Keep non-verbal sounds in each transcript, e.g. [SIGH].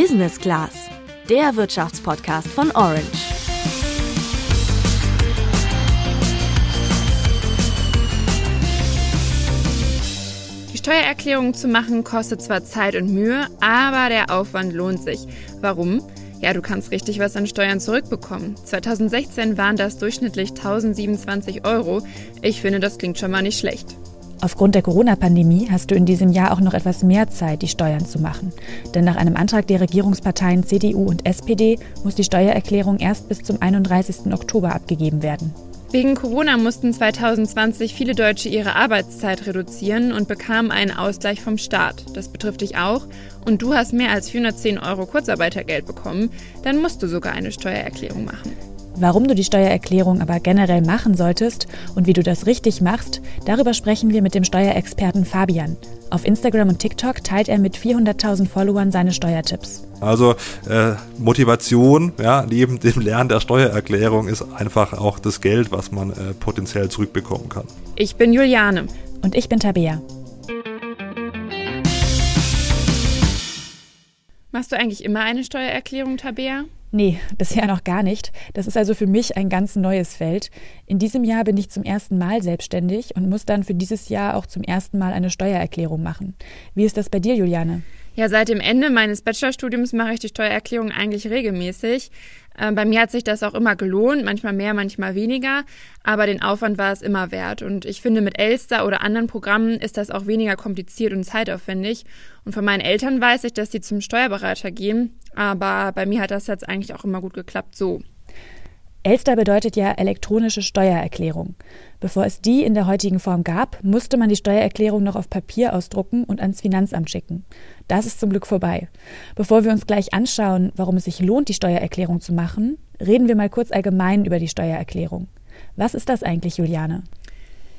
Business Class, der Wirtschaftspodcast von Orange. Die Steuererklärung zu machen kostet zwar Zeit und Mühe, aber der Aufwand lohnt sich. Warum? Ja, du kannst richtig was an Steuern zurückbekommen. 2016 waren das durchschnittlich 1027 Euro. Ich finde, das klingt schon mal nicht schlecht. Aufgrund der Corona-Pandemie hast du in diesem Jahr auch noch etwas mehr Zeit, die Steuern zu machen. Denn nach einem Antrag der Regierungsparteien CDU und SPD muss die Steuererklärung erst bis zum 31. Oktober abgegeben werden. Wegen Corona mussten 2020 viele Deutsche ihre Arbeitszeit reduzieren und bekamen einen Ausgleich vom Staat. Das betrifft dich auch. Und du hast mehr als 410 Euro Kurzarbeitergeld bekommen. Dann musst du sogar eine Steuererklärung machen. Warum du die Steuererklärung aber generell machen solltest und wie du das richtig machst, darüber sprechen wir mit dem Steuerexperten Fabian. Auf Instagram und TikTok teilt er mit 400.000 Followern seine Steuertipps. Also äh, Motivation, ja, neben dem Lernen der Steuererklärung ist einfach auch das Geld, was man äh, potenziell zurückbekommen kann. Ich bin Juliane. Und ich bin Tabea. Machst du eigentlich immer eine Steuererklärung, Tabea? Nee, bisher noch gar nicht. Das ist also für mich ein ganz neues Feld. In diesem Jahr bin ich zum ersten Mal selbstständig und muss dann für dieses Jahr auch zum ersten Mal eine Steuererklärung machen. Wie ist das bei dir, Juliane? Ja, seit dem Ende meines Bachelorstudiums mache ich die Steuererklärung eigentlich regelmäßig. Ähm, bei mir hat sich das auch immer gelohnt, manchmal mehr, manchmal weniger, aber den Aufwand war es immer wert. Und ich finde, mit Elster oder anderen Programmen ist das auch weniger kompliziert und zeitaufwendig. Und von meinen Eltern weiß ich, dass sie zum Steuerberater gehen, aber bei mir hat das jetzt eigentlich auch immer gut geklappt so. Elster bedeutet ja elektronische Steuererklärung. Bevor es die in der heutigen Form gab, musste man die Steuererklärung noch auf Papier ausdrucken und ans Finanzamt schicken. Das ist zum Glück vorbei. Bevor wir uns gleich anschauen, warum es sich lohnt, die Steuererklärung zu machen, reden wir mal kurz allgemein über die Steuererklärung. Was ist das eigentlich, Juliane?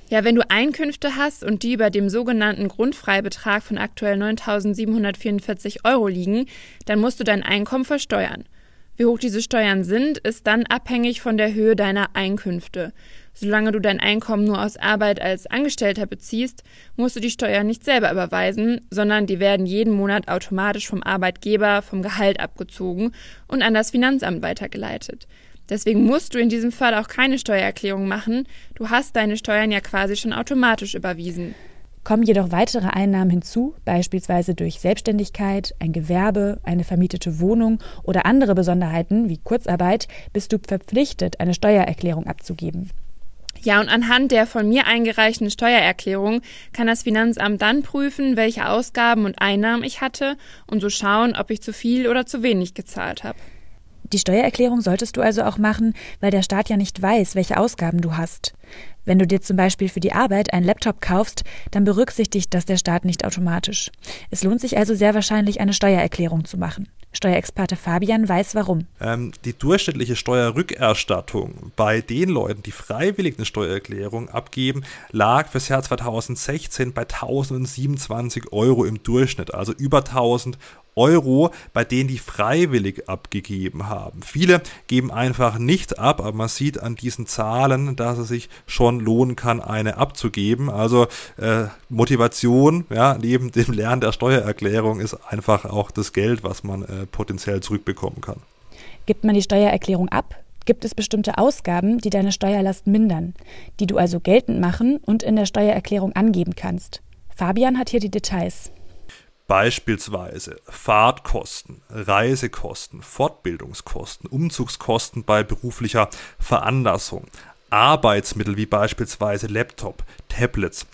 Ja, wenn du Einkünfte hast und die über dem sogenannten Grundfreibetrag von aktuell 9.744 Euro liegen, dann musst du dein Einkommen versteuern. Wie hoch diese Steuern sind, ist dann abhängig von der Höhe deiner Einkünfte. Solange du dein Einkommen nur aus Arbeit als Angestellter beziehst, musst du die Steuern nicht selber überweisen, sondern die werden jeden Monat automatisch vom Arbeitgeber vom Gehalt abgezogen und an das Finanzamt weitergeleitet. Deswegen musst du in diesem Fall auch keine Steuererklärung machen. Du hast deine Steuern ja quasi schon automatisch überwiesen. Kommen jedoch weitere Einnahmen hinzu, beispielsweise durch Selbstständigkeit, ein Gewerbe, eine vermietete Wohnung oder andere Besonderheiten wie Kurzarbeit, bist du verpflichtet, eine Steuererklärung abzugeben. Ja, und anhand der von mir eingereichten Steuererklärung kann das Finanzamt dann prüfen, welche Ausgaben und Einnahmen ich hatte und so schauen, ob ich zu viel oder zu wenig gezahlt habe. Die Steuererklärung solltest du also auch machen, weil der Staat ja nicht weiß, welche Ausgaben du hast. Wenn du dir zum Beispiel für die Arbeit einen Laptop kaufst, dann berücksichtigt das der Staat nicht automatisch. Es lohnt sich also sehr wahrscheinlich, eine Steuererklärung zu machen. Steuerexperte Fabian weiß warum. Ähm, die durchschnittliche Steuerrückerstattung bei den Leuten, die freiwillig eine Steuererklärung abgeben, lag fürs Jahr 2016 bei 1027 Euro im Durchschnitt, also über 1000 Euro, bei denen die freiwillig abgegeben haben. Viele geben einfach nicht ab, aber man sieht an diesen Zahlen, dass es sich schon lohnen kann, eine abzugeben. Also äh, Motivation, ja, neben [LAUGHS] dem Lernen der Steuererklärung ist einfach auch das Geld, was man äh, potenziell zurückbekommen kann. Gibt man die Steuererklärung ab, gibt es bestimmte Ausgaben, die deine Steuerlast mindern, die du also geltend machen und in der Steuererklärung angeben kannst. Fabian hat hier die Details. Beispielsweise Fahrtkosten, Reisekosten, Fortbildungskosten, Umzugskosten bei beruflicher Veranlassung, Arbeitsmittel wie beispielsweise Laptop, Tablets,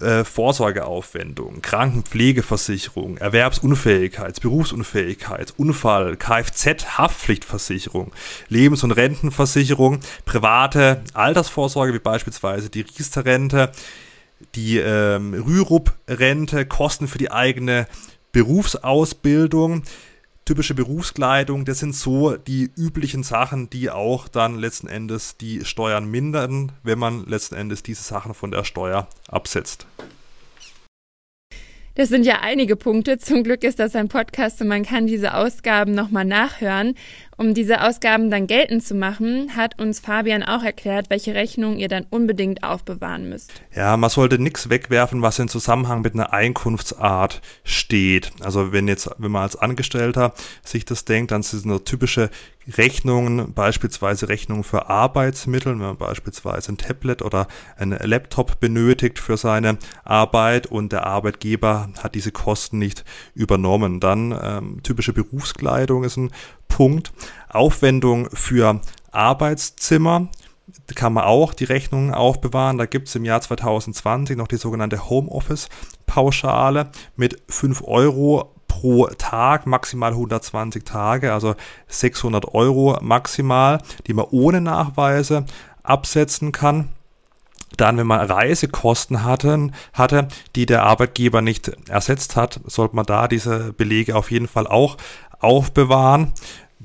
äh, Vorsorgeaufwendungen, Krankenpflegeversicherung, Erwerbsunfähigkeit, Berufsunfähigkeit, Unfall, Kfz, Haftpflichtversicherung, Lebens- und Rentenversicherung, private Altersvorsorge wie beispielsweise die Riester-Rente, die ähm, Rürup-Rente, Kosten für die eigene Berufsausbildung, typische Berufskleidung, das sind so die üblichen Sachen, die auch dann letzten Endes die Steuern mindern, wenn man letzten Endes diese Sachen von der Steuer absetzt. Das sind ja einige Punkte. Zum Glück ist das ein Podcast und man kann diese Ausgaben nochmal nachhören. Um diese Ausgaben dann geltend zu machen, hat uns Fabian auch erklärt, welche Rechnungen ihr dann unbedingt aufbewahren müsst. Ja, man sollte nichts wegwerfen, was in Zusammenhang mit einer Einkunftsart steht. Also wenn jetzt, wenn man als Angestellter sich das denkt, dann sind das typische Rechnungen, beispielsweise Rechnungen für Arbeitsmittel, wenn man beispielsweise ein Tablet oder ein Laptop benötigt für seine Arbeit und der Arbeitgeber hat diese Kosten nicht übernommen. Dann ähm, typische Berufskleidung ist ein Punkt. Aufwendung für Arbeitszimmer kann man auch die Rechnungen aufbewahren. Da gibt es im Jahr 2020 noch die sogenannte Homeoffice-Pauschale mit 5 Euro pro Tag, maximal 120 Tage, also 600 Euro maximal, die man ohne Nachweise absetzen kann. Dann, wenn man Reisekosten hatte, hatte, die der Arbeitgeber nicht ersetzt hat, sollte man da diese Belege auf jeden Fall auch aufbewahren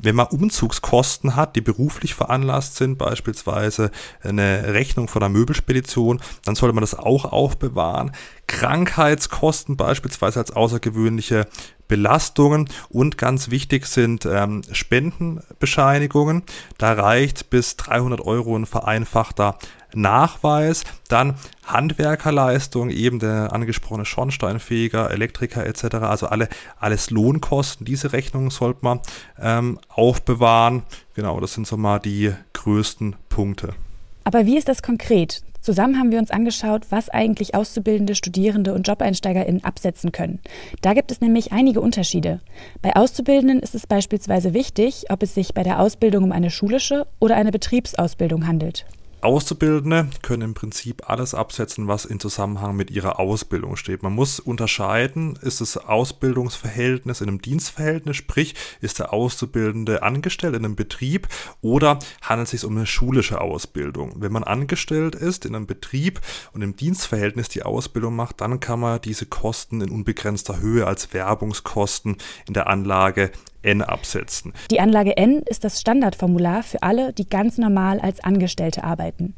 wenn man Umzugskosten hat, die beruflich veranlasst sind, beispielsweise eine Rechnung von einer Möbelspedition, dann sollte man das auch aufbewahren. Krankheitskosten beispielsweise als außergewöhnliche Belastungen und ganz wichtig sind ähm, Spendenbescheinigungen. Da reicht bis 300 Euro ein vereinfachter Nachweis, dann Handwerkerleistung, eben der angesprochene Schornsteinfeger, Elektriker etc., also alle, alles Lohnkosten, diese Rechnungen sollte man ähm, aufbewahren. Genau, das sind so mal die größten Punkte. Aber wie ist das konkret? Zusammen haben wir uns angeschaut, was eigentlich Auszubildende, Studierende und JobeinsteigerInnen absetzen können. Da gibt es nämlich einige Unterschiede. Bei Auszubildenden ist es beispielsweise wichtig, ob es sich bei der Ausbildung um eine schulische oder eine Betriebsausbildung handelt. Auszubildende können im Prinzip alles absetzen, was in Zusammenhang mit ihrer Ausbildung steht. Man muss unterscheiden, ist das Ausbildungsverhältnis in einem Dienstverhältnis, sprich ist der Auszubildende angestellt in einem Betrieb oder handelt es sich um eine schulische Ausbildung. Wenn man angestellt ist in einem Betrieb und im Dienstverhältnis die Ausbildung macht, dann kann man diese Kosten in unbegrenzter Höhe als Werbungskosten in der Anlage N absetzen. Die Anlage N ist das Standardformular für alle, die ganz normal als Angestellte arbeiten.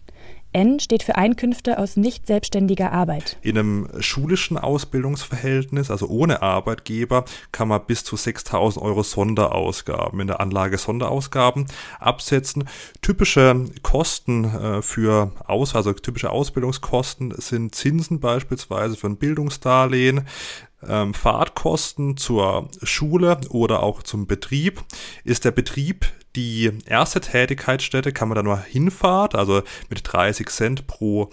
N steht für Einkünfte aus nicht selbstständiger Arbeit. In einem schulischen Ausbildungsverhältnis, also ohne Arbeitgeber, kann man bis zu 6000 Euro Sonderausgaben in der Anlage Sonderausgaben absetzen. Typische Kosten äh, für Aus, also typische Ausbildungskosten sind Zinsen beispielsweise für ein Bildungsdarlehen, ähm, Fahrtkosten zur Schule oder auch zum Betrieb. Ist der Betrieb die erste Tätigkeitsstätte, kann man da nur Hinfahrt, also mit 30 Cent pro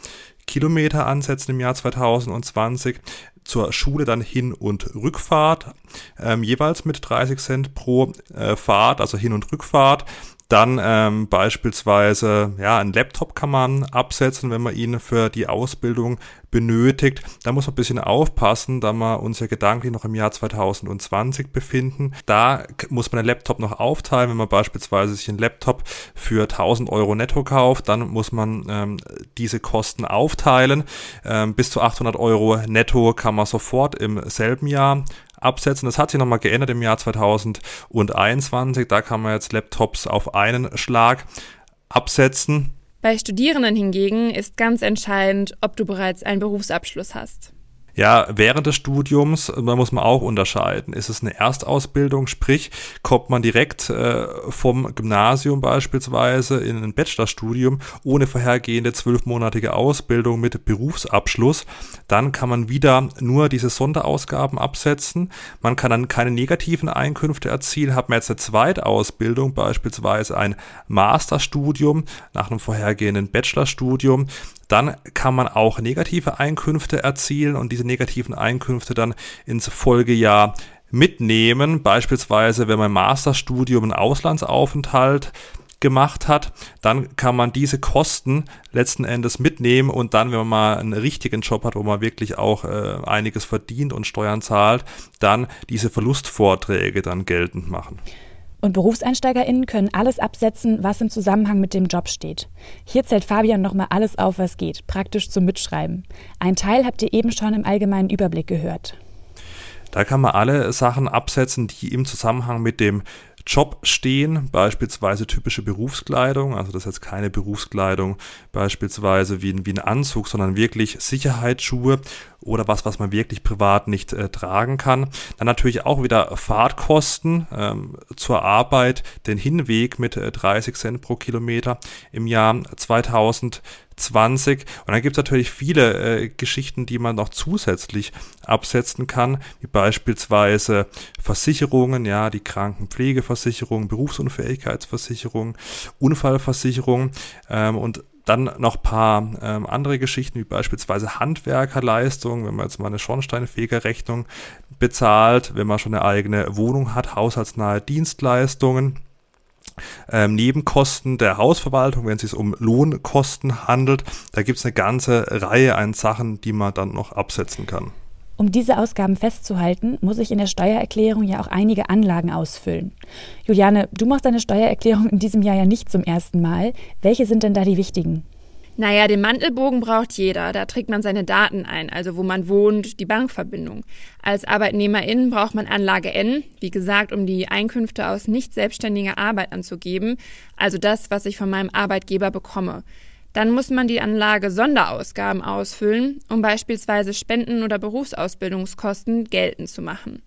Kilometer ansetzen im Jahr 2020 zur Schule dann Hin- und Rückfahrt, ähm, jeweils mit 30 Cent pro äh, Fahrt, also Hin- und Rückfahrt. Dann ähm, beispielsweise, ja, ein Laptop kann man absetzen, wenn man ihn für die Ausbildung benötigt. Da muss man ein bisschen aufpassen, da wir uns ja gedanklich noch im Jahr 2020 befinden. Da muss man den Laptop noch aufteilen. Wenn man beispielsweise sich einen Laptop für 1000 Euro netto kauft, dann muss man ähm, diese Kosten aufteilen. Ähm, bis zu 800 Euro netto kann man sofort im selben Jahr absetzen. Das hat sich nochmal geändert im Jahr 2021. Da kann man jetzt Laptops auf einen Schlag absetzen. Bei Studierenden hingegen ist ganz entscheidend, ob du bereits einen Berufsabschluss hast. Ja, während des Studiums, da muss man auch unterscheiden. Ist es eine Erstausbildung, sprich, kommt man direkt äh, vom Gymnasium beispielsweise in ein Bachelorstudium ohne vorhergehende zwölfmonatige Ausbildung mit Berufsabschluss, dann kann man wieder nur diese Sonderausgaben absetzen. Man kann dann keine negativen Einkünfte erzielen. Hat man jetzt eine Zweitausbildung, beispielsweise ein Masterstudium nach einem vorhergehenden Bachelorstudium, dann kann man auch negative Einkünfte erzielen und diese negativen Einkünfte dann ins Folgejahr mitnehmen. Beispielsweise, wenn man Masterstudium einen Auslandsaufenthalt gemacht hat, dann kann man diese Kosten letzten Endes mitnehmen und dann, wenn man mal einen richtigen Job hat, wo man wirklich auch äh, einiges verdient und Steuern zahlt, dann diese Verlustvorträge dann geltend machen. Und BerufseinsteigerInnen können alles absetzen, was im Zusammenhang mit dem Job steht. Hier zählt Fabian nochmal alles auf, was geht, praktisch zum Mitschreiben. Ein Teil habt ihr eben schon im allgemeinen Überblick gehört. Da kann man alle Sachen absetzen, die im Zusammenhang mit dem Job stehen, beispielsweise typische Berufskleidung, also das ist jetzt keine Berufskleidung beispielsweise wie, wie ein Anzug, sondern wirklich Sicherheitsschuhe oder was, was man wirklich privat nicht äh, tragen kann. Dann natürlich auch wieder Fahrtkosten ähm, zur Arbeit, den Hinweg mit äh, 30 Cent pro Kilometer im Jahr 2020. Und dann gibt es natürlich viele äh, Geschichten, die man noch zusätzlich absetzen kann, wie beispielsweise Versicherungen, ja, die Krankenpflegeversicherung, Berufsunfähigkeitsversicherung, Unfallversicherung ähm, und dann noch paar ähm, andere Geschichten, wie beispielsweise Handwerkerleistungen, wenn man jetzt mal eine Schornsteinfegerrechnung bezahlt, wenn man schon eine eigene Wohnung hat, haushaltsnahe Dienstleistungen. Ähm, Nebenkosten der Hausverwaltung, wenn es sich um Lohnkosten handelt, da gibt es eine ganze Reihe an Sachen, die man dann noch absetzen kann. Um diese Ausgaben festzuhalten, muss ich in der Steuererklärung ja auch einige Anlagen ausfüllen. Juliane, du machst deine Steuererklärung in diesem Jahr ja nicht zum ersten Mal. Welche sind denn da die wichtigen? Naja, den Mantelbogen braucht jeder. Da trägt man seine Daten ein, also wo man wohnt, die Bankverbindung. Als Arbeitnehmerin braucht man Anlage N, wie gesagt, um die Einkünfte aus nicht selbstständiger Arbeit anzugeben, also das, was ich von meinem Arbeitgeber bekomme. Dann muss man die Anlage Sonderausgaben ausfüllen, um beispielsweise Spenden oder Berufsausbildungskosten geltend zu machen.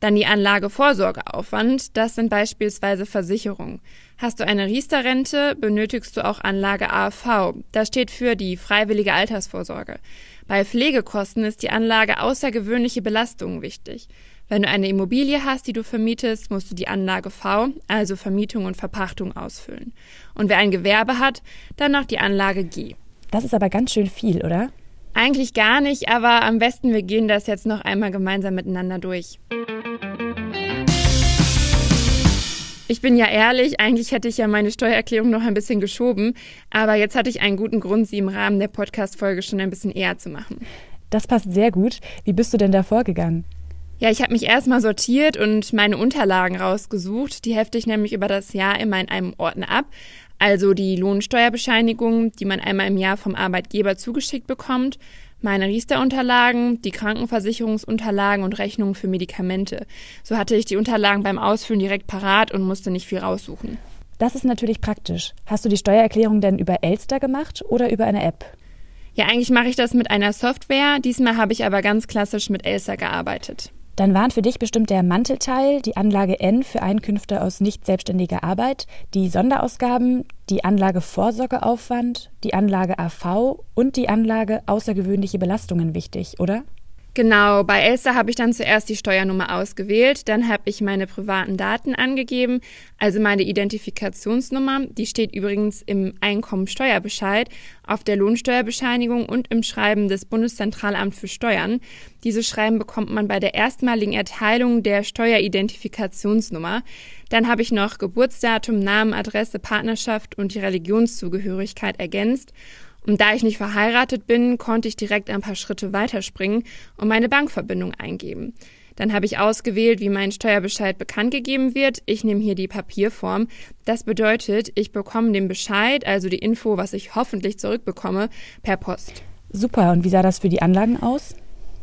Dann die Anlage Vorsorgeaufwand, das sind beispielsweise Versicherungen. Hast du eine Riester-Rente, benötigst du auch Anlage AV. Das steht für die freiwillige Altersvorsorge. Bei Pflegekosten ist die Anlage außergewöhnliche Belastung wichtig. Wenn du eine Immobilie hast, die du vermietest, musst du die Anlage V, also Vermietung und Verpachtung, ausfüllen. Und wer ein Gewerbe hat, dann noch die Anlage G. Das ist aber ganz schön viel, oder? Eigentlich gar nicht, aber am besten wir gehen das jetzt noch einmal gemeinsam miteinander durch. Ich bin ja ehrlich, eigentlich hätte ich ja meine Steuererklärung noch ein bisschen geschoben, aber jetzt hatte ich einen guten Grund, sie im Rahmen der Podcast-Folge schon ein bisschen eher zu machen. Das passt sehr gut. Wie bist du denn da vorgegangen? Ja, ich habe mich erstmal sortiert und meine Unterlagen rausgesucht. Die hefte ich nämlich über das Jahr immer in einem Ordner ab. Also die Lohnsteuerbescheinigung, die man einmal im Jahr vom Arbeitgeber zugeschickt bekommt, meine Riester-Unterlagen, die Krankenversicherungsunterlagen und Rechnungen für Medikamente. So hatte ich die Unterlagen beim Ausfüllen direkt parat und musste nicht viel raussuchen. Das ist natürlich praktisch. Hast du die Steuererklärung denn über Elster gemacht oder über eine App? Ja, eigentlich mache ich das mit einer Software. Diesmal habe ich aber ganz klassisch mit Elster gearbeitet. Dann waren für dich bestimmt der Mantelteil, die Anlage N für Einkünfte aus nicht selbstständiger Arbeit, die Sonderausgaben, die Anlage Vorsorgeaufwand, die Anlage AV und die Anlage außergewöhnliche Belastungen wichtig, oder? Genau, bei Elster habe ich dann zuerst die Steuernummer ausgewählt, dann habe ich meine privaten Daten angegeben, also meine Identifikationsnummer, die steht übrigens im Einkommensteuerbescheid, auf der Lohnsteuerbescheinigung und im Schreiben des Bundeszentralamt für Steuern. Diese Schreiben bekommt man bei der erstmaligen Erteilung der Steueridentifikationsnummer. Dann habe ich noch Geburtsdatum, Namen, Adresse, Partnerschaft und die Religionszugehörigkeit ergänzt. Und da ich nicht verheiratet bin, konnte ich direkt ein paar Schritte weiterspringen und meine Bankverbindung eingeben. Dann habe ich ausgewählt, wie mein Steuerbescheid bekannt gegeben wird. Ich nehme hier die Papierform. Das bedeutet, ich bekomme den Bescheid, also die Info, was ich hoffentlich zurückbekomme, per Post. Super. Und wie sah das für die Anlagen aus?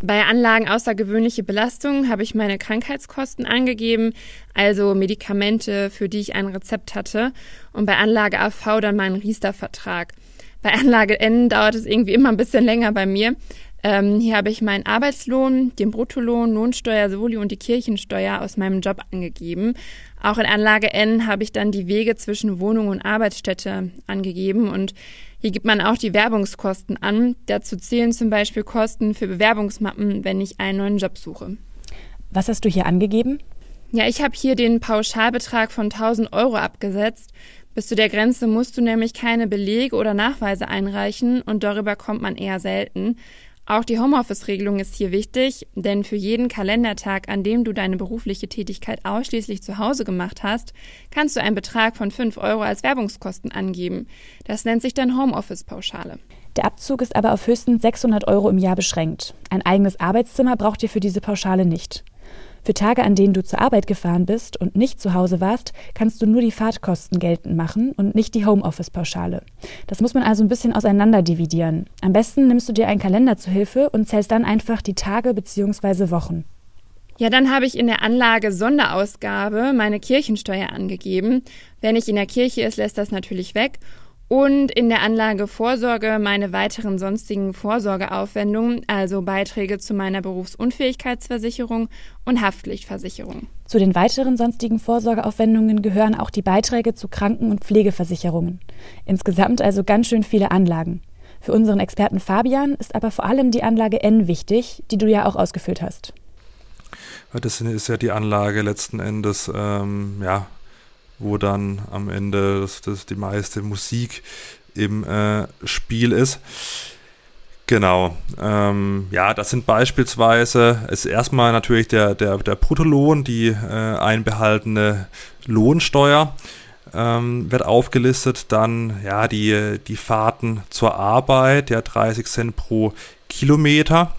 Bei Anlagen außergewöhnliche Belastung habe ich meine Krankheitskosten angegeben, also Medikamente, für die ich ein Rezept hatte, und bei Anlage AV dann meinen Riester-Vertrag. Bei Anlage N dauert es irgendwie immer ein bisschen länger bei mir. Ähm, hier habe ich meinen Arbeitslohn, den Bruttolohn, Lohnsteuer, Soli und die Kirchensteuer aus meinem Job angegeben. Auch in Anlage N habe ich dann die Wege zwischen Wohnung und Arbeitsstätte angegeben und hier gibt man auch die Werbungskosten an. Dazu zählen zum Beispiel Kosten für Bewerbungsmappen, wenn ich einen neuen Job suche. Was hast du hier angegeben? Ja, ich habe hier den Pauschalbetrag von 1000 Euro abgesetzt. Bis zu der Grenze musst du nämlich keine Belege oder Nachweise einreichen und darüber kommt man eher selten. Auch die Homeoffice-Regelung ist hier wichtig, denn für jeden Kalendertag, an dem du deine berufliche Tätigkeit ausschließlich zu Hause gemacht hast, kannst du einen Betrag von 5 Euro als Werbungskosten angeben. Das nennt sich dann Homeoffice-Pauschale. Der Abzug ist aber auf höchstens 600 Euro im Jahr beschränkt. Ein eigenes Arbeitszimmer braucht ihr für diese Pauschale nicht. Für Tage, an denen du zur Arbeit gefahren bist und nicht zu Hause warst, kannst du nur die Fahrtkosten geltend machen und nicht die Homeoffice-Pauschale. Das muss man also ein bisschen auseinander dividieren. Am besten nimmst du dir einen Kalender zu Hilfe und zählst dann einfach die Tage bzw. Wochen. Ja, dann habe ich in der Anlage Sonderausgabe meine Kirchensteuer angegeben. Wer nicht in der Kirche ist, lässt das natürlich weg. Und in der Anlage Vorsorge meine weiteren sonstigen Vorsorgeaufwendungen, also Beiträge zu meiner Berufsunfähigkeitsversicherung und Haftpflichtversicherung. Zu den weiteren sonstigen Vorsorgeaufwendungen gehören auch die Beiträge zu Kranken- und Pflegeversicherungen. Insgesamt also ganz schön viele Anlagen. Für unseren Experten Fabian ist aber vor allem die Anlage N wichtig, die du ja auch ausgefüllt hast. Das ist ja die Anlage letzten Endes, ähm, ja, wo dann am Ende das, das die meiste Musik im äh, Spiel ist. Genau. Ähm, ja, das sind beispielsweise, ist erstmal natürlich der, der, der Bruttolohn, die äh, einbehaltene Lohnsteuer ähm, wird aufgelistet. Dann ja die, die Fahrten zur Arbeit, ja 30 Cent pro Kilometer.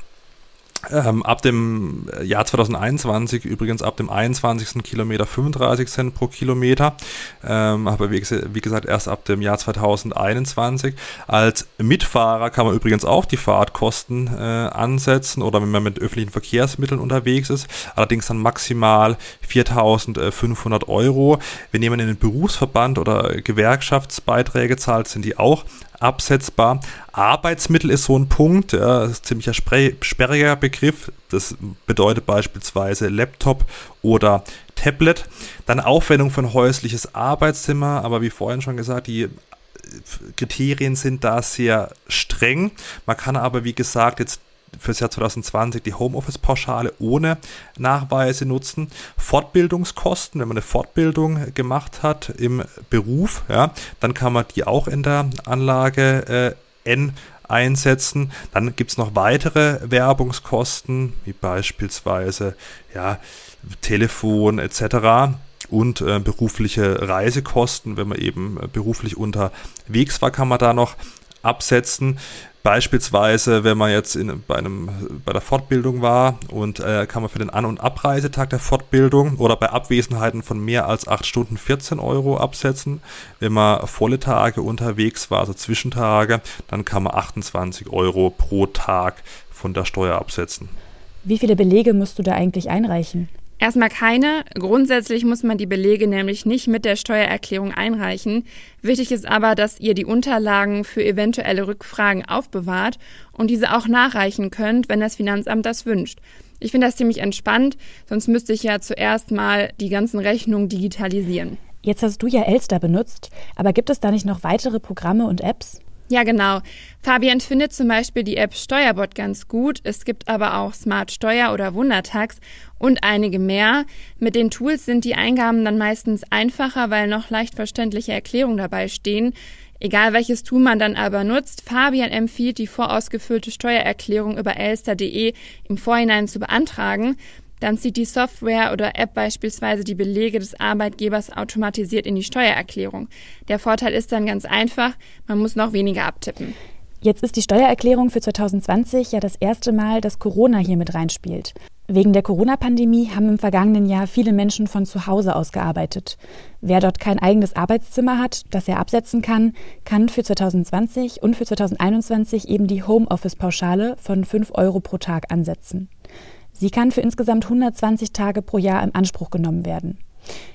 Ähm, ab dem Jahr 2021, übrigens ab dem 21. Kilometer 35 Cent pro Kilometer, ähm, aber wie, wie, gesagt erst ab dem Jahr 2021. Als Mitfahrer kann man übrigens auch die Fahrtkosten äh, ansetzen oder wenn man mit öffentlichen Verkehrsmitteln unterwegs ist, allerdings dann maximal 4.500 Euro. Wenn jemand in den Berufsverband oder Gewerkschaftsbeiträge zahlt, sind die auch absetzbar. Arbeitsmittel ist so ein Punkt, ja, ist ein ziemlicher sperriger Begriff. Das bedeutet beispielsweise Laptop oder Tablet. Dann Aufwendung von häusliches Arbeitszimmer, aber wie vorhin schon gesagt, die Kriterien sind da sehr streng. Man kann aber, wie gesagt, jetzt fürs Jahr 2020 die Homeoffice-Pauschale ohne Nachweise nutzen. Fortbildungskosten, wenn man eine Fortbildung gemacht hat im Beruf, ja, dann kann man die auch in der Anlage äh, N einsetzen. Dann gibt es noch weitere Werbungskosten, wie beispielsweise ja, Telefon etc. Und äh, berufliche Reisekosten, wenn man eben beruflich unterwegs war, kann man da noch absetzen. Beispielsweise, wenn man jetzt in, bei, einem, bei der Fortbildung war und äh, kann man für den An- und Abreisetag der Fortbildung oder bei Abwesenheiten von mehr als 8 Stunden 14 Euro absetzen. Wenn man volle Tage unterwegs war, also Zwischentage, dann kann man 28 Euro pro Tag von der Steuer absetzen. Wie viele Belege musst du da eigentlich einreichen? Erstmal keine. Grundsätzlich muss man die Belege nämlich nicht mit der Steuererklärung einreichen. Wichtig ist aber, dass ihr die Unterlagen für eventuelle Rückfragen aufbewahrt und diese auch nachreichen könnt, wenn das Finanzamt das wünscht. Ich finde das ziemlich entspannt, sonst müsste ich ja zuerst mal die ganzen Rechnungen digitalisieren. Jetzt hast du ja Elster benutzt, aber gibt es da nicht noch weitere Programme und Apps? Ja, genau. Fabian findet zum Beispiel die App Steuerbot ganz gut. Es gibt aber auch Smart Steuer oder Wundertax und einige mehr. Mit den Tools sind die Eingaben dann meistens einfacher, weil noch leicht verständliche Erklärungen dabei stehen. Egal welches Tool man dann aber nutzt, Fabian empfiehlt, die vorausgefüllte Steuererklärung über elster.de im Vorhinein zu beantragen. Dann zieht die Software oder App beispielsweise die Belege des Arbeitgebers automatisiert in die Steuererklärung. Der Vorteil ist dann ganz einfach, man muss noch weniger abtippen. Jetzt ist die Steuererklärung für 2020 ja das erste Mal, dass Corona hier mit reinspielt. Wegen der Corona-Pandemie haben im vergangenen Jahr viele Menschen von zu Hause aus gearbeitet. Wer dort kein eigenes Arbeitszimmer hat, das er absetzen kann, kann für 2020 und für 2021 eben die Homeoffice-Pauschale von 5 Euro pro Tag ansetzen. Sie kann für insgesamt 120 Tage pro Jahr im Anspruch genommen werden.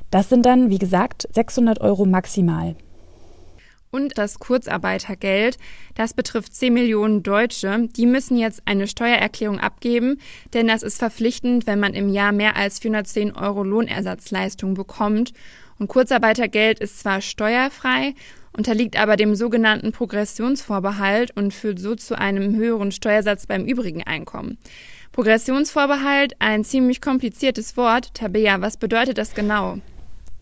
Das sind dann, wie gesagt, 600 Euro maximal. Und das Kurzarbeitergeld, das betrifft 10 Millionen Deutsche. Die müssen jetzt eine Steuererklärung abgeben, denn das ist verpflichtend, wenn man im Jahr mehr als 410 Euro Lohnersatzleistung bekommt. Und Kurzarbeitergeld ist zwar steuerfrei, unterliegt aber dem sogenannten Progressionsvorbehalt und führt so zu einem höheren Steuersatz beim übrigen Einkommen. Progressionsvorbehalt, ein ziemlich kompliziertes Wort. Tabea, was bedeutet das genau?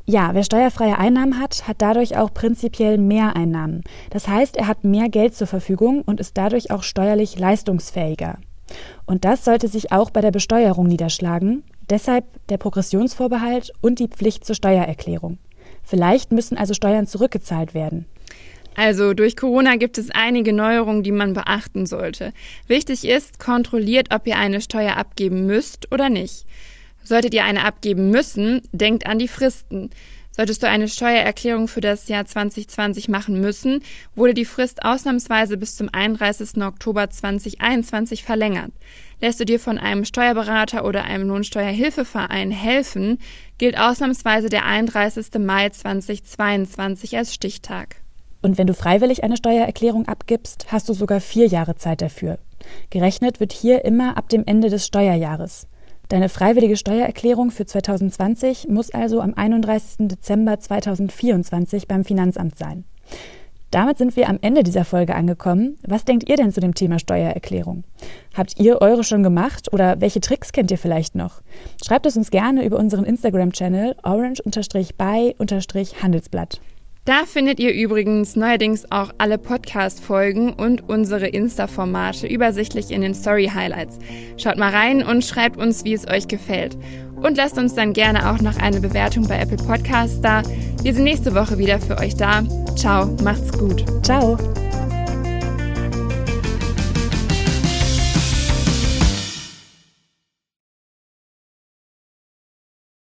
Ja, wer steuerfreie Einnahmen hat, hat dadurch auch prinzipiell mehr Einnahmen. Das heißt, er hat mehr Geld zur Verfügung und ist dadurch auch steuerlich leistungsfähiger. Und das sollte sich auch bei der Besteuerung niederschlagen. Deshalb der Progressionsvorbehalt und die Pflicht zur Steuererklärung. Vielleicht müssen also Steuern zurückgezahlt werden. Also durch Corona gibt es einige Neuerungen, die man beachten sollte. Wichtig ist, kontrolliert, ob ihr eine Steuer abgeben müsst oder nicht. Solltet ihr eine abgeben müssen, denkt an die Fristen. Solltest du eine Steuererklärung für das Jahr 2020 machen müssen, wurde die Frist ausnahmsweise bis zum 31. Oktober 2021 verlängert. Lässt du dir von einem Steuerberater oder einem Lohnsteuerhilfeverein helfen, gilt ausnahmsweise der 31. Mai 2022 als Stichtag. Und wenn du freiwillig eine Steuererklärung abgibst, hast du sogar vier Jahre Zeit dafür. Gerechnet wird hier immer ab dem Ende des Steuerjahres. Deine freiwillige Steuererklärung für 2020 muss also am 31. Dezember 2024 beim Finanzamt sein. Damit sind wir am Ende dieser Folge angekommen. Was denkt ihr denn zu dem Thema Steuererklärung? Habt ihr eure schon gemacht oder welche Tricks kennt ihr vielleicht noch? Schreibt es uns gerne über unseren Instagram-Channel orange-by-handelsblatt. Da findet ihr übrigens neuerdings auch alle Podcast-Folgen und unsere Insta-Formate übersichtlich in den Story-Highlights. Schaut mal rein und schreibt uns, wie es euch gefällt. Und lasst uns dann gerne auch noch eine Bewertung bei Apple Podcasts da. Wir sind nächste Woche wieder für euch da. Ciao, macht's gut. Ciao.